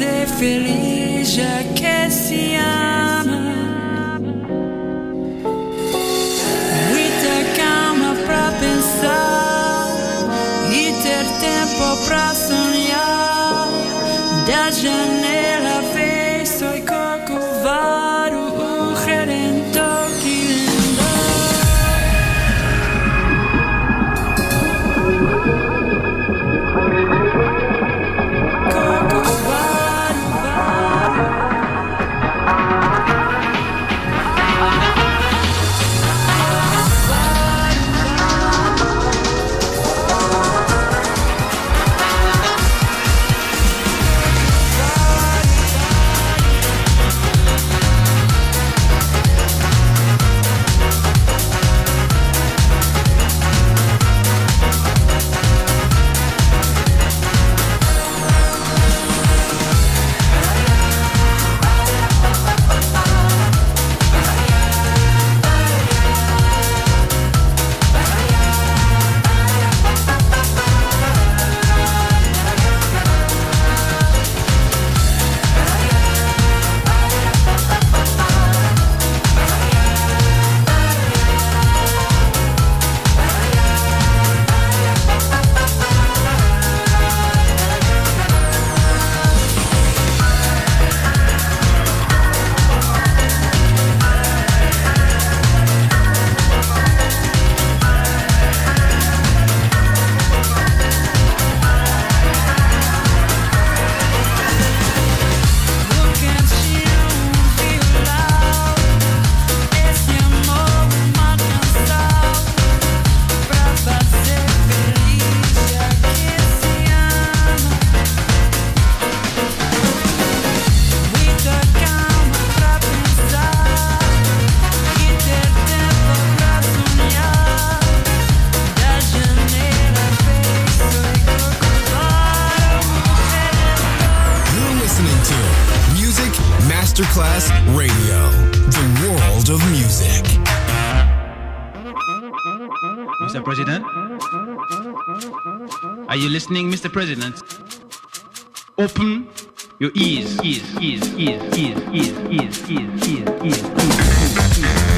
fazer feliz já que se ano. Mr. President, open your ears, ears, ears, ears, ears, ears, ears, ears, ears, ears, ears. ears.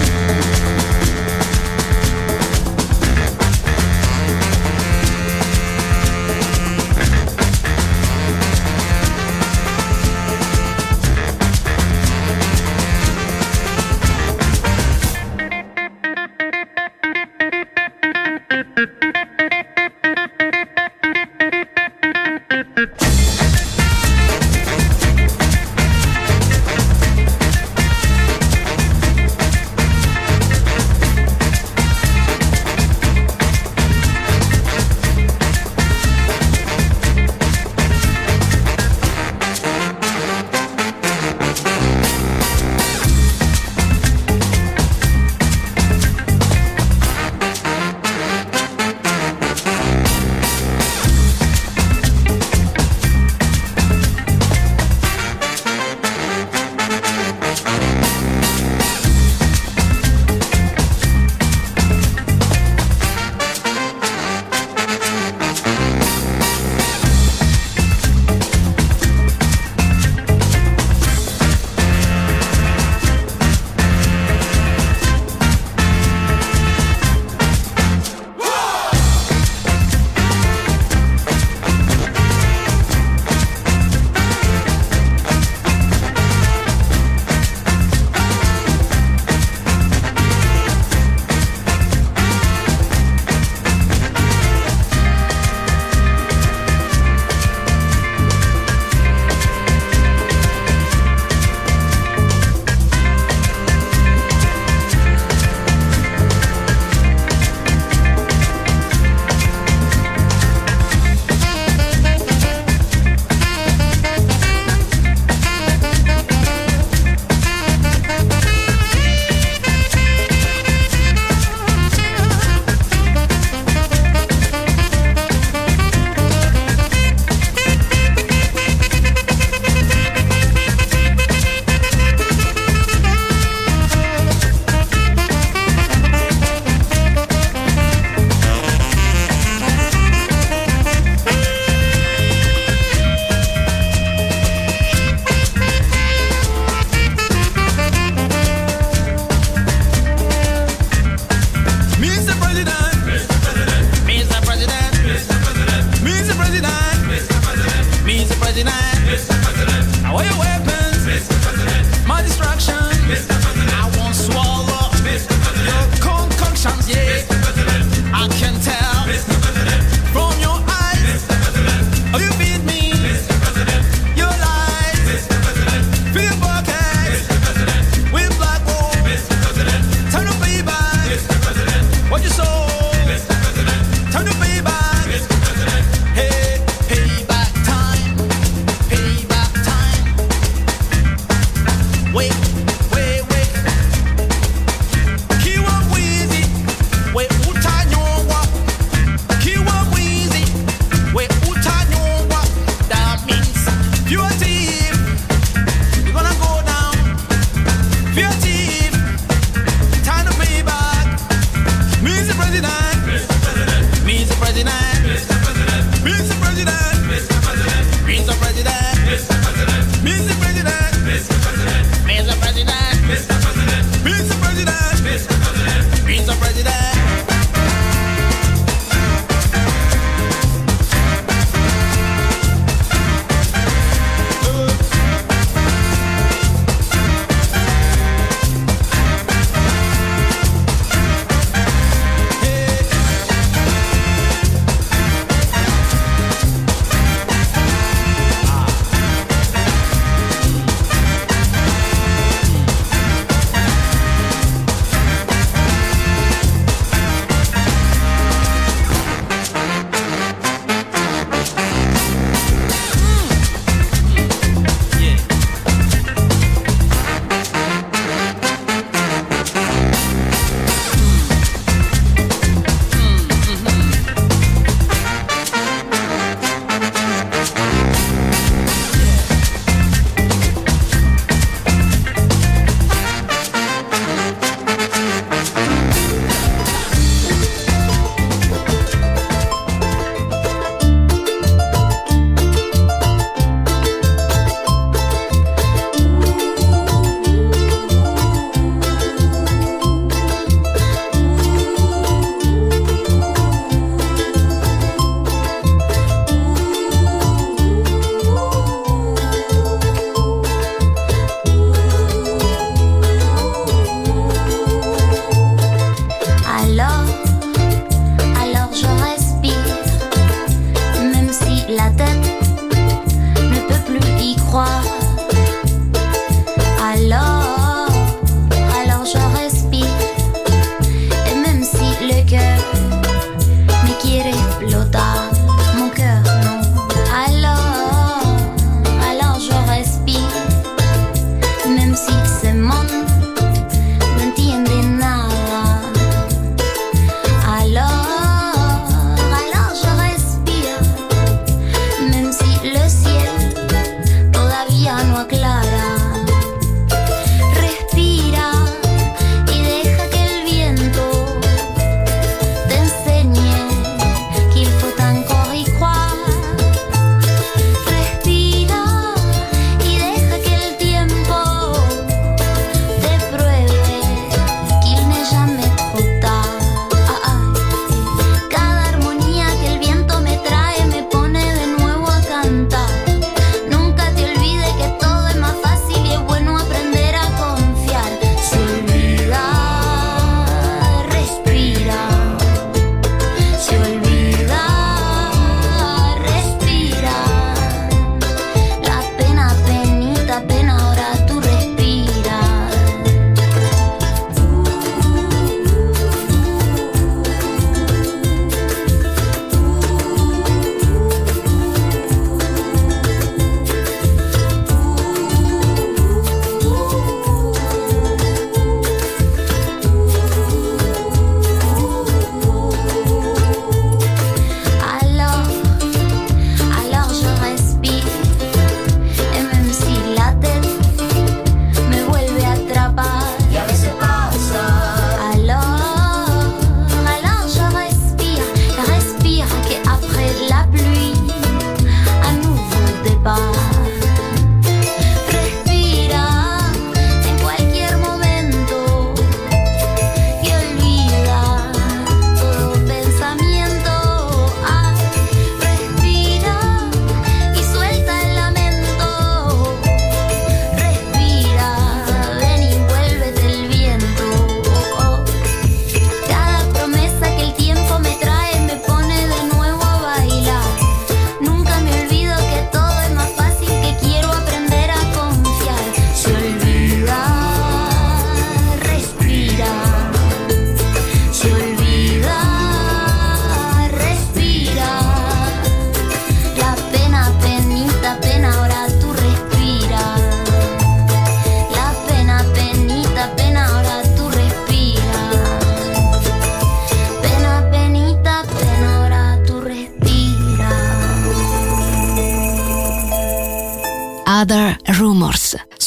Oye, güey.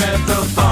at the bottom.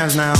hands now.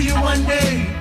you one day.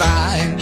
What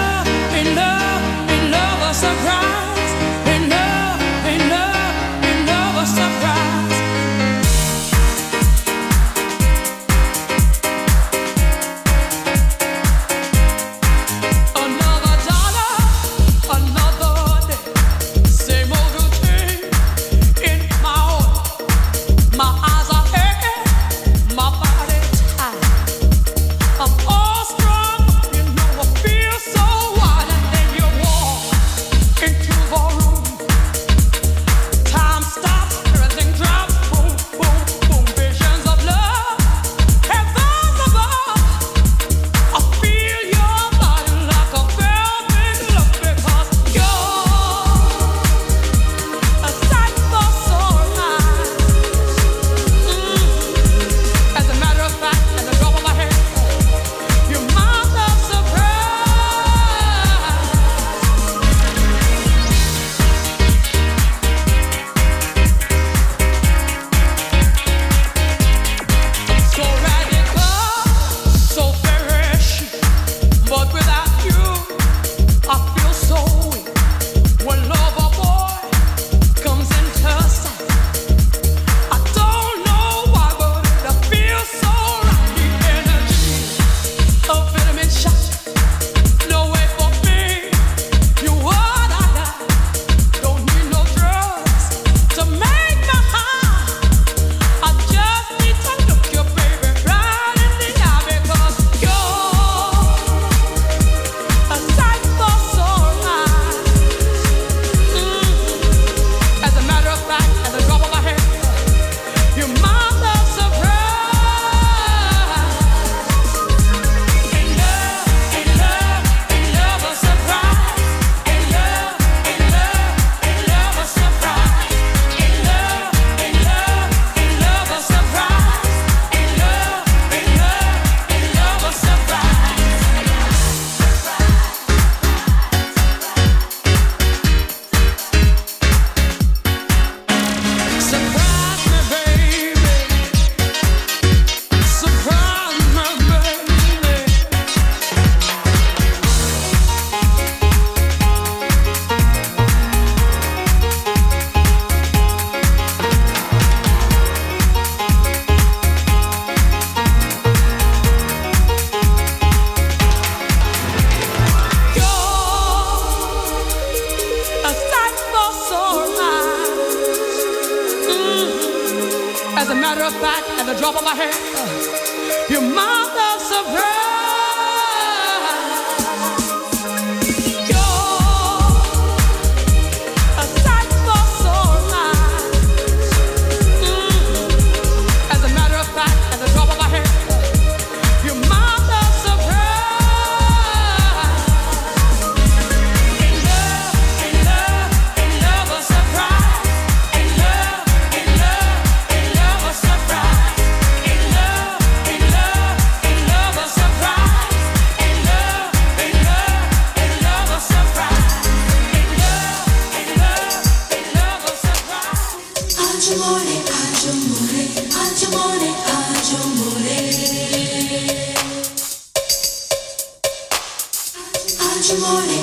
morena.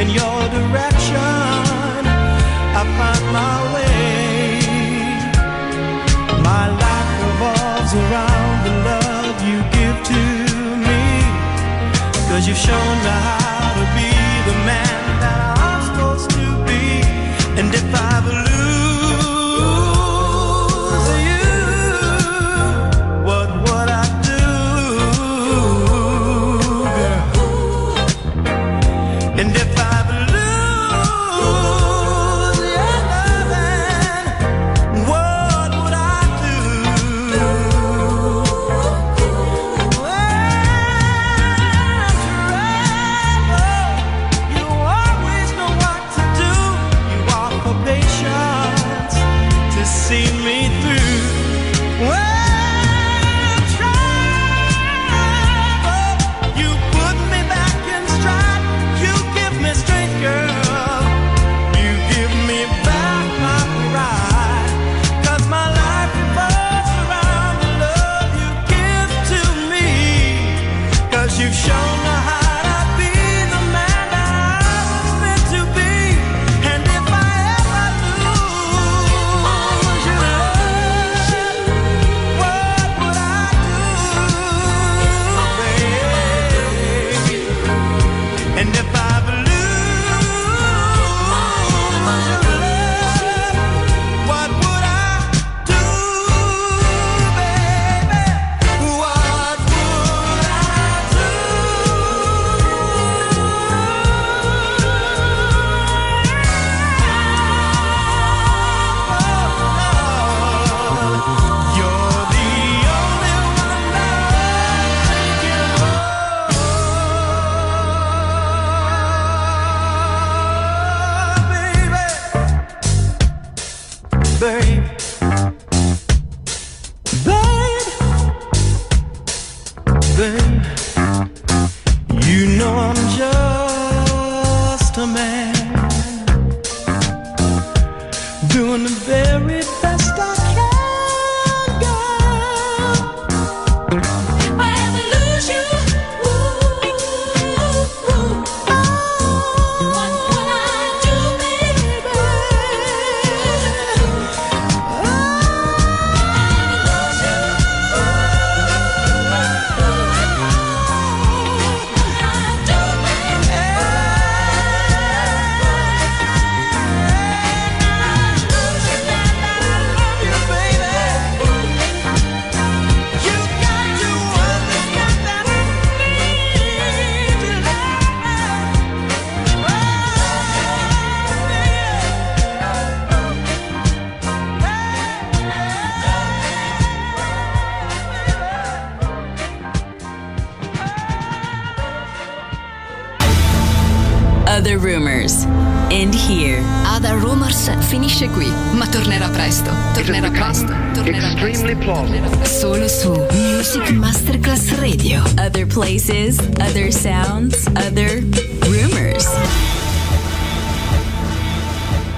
in your direction. I find my way. My life revolves around the love you give to me. Cause you've shown me how.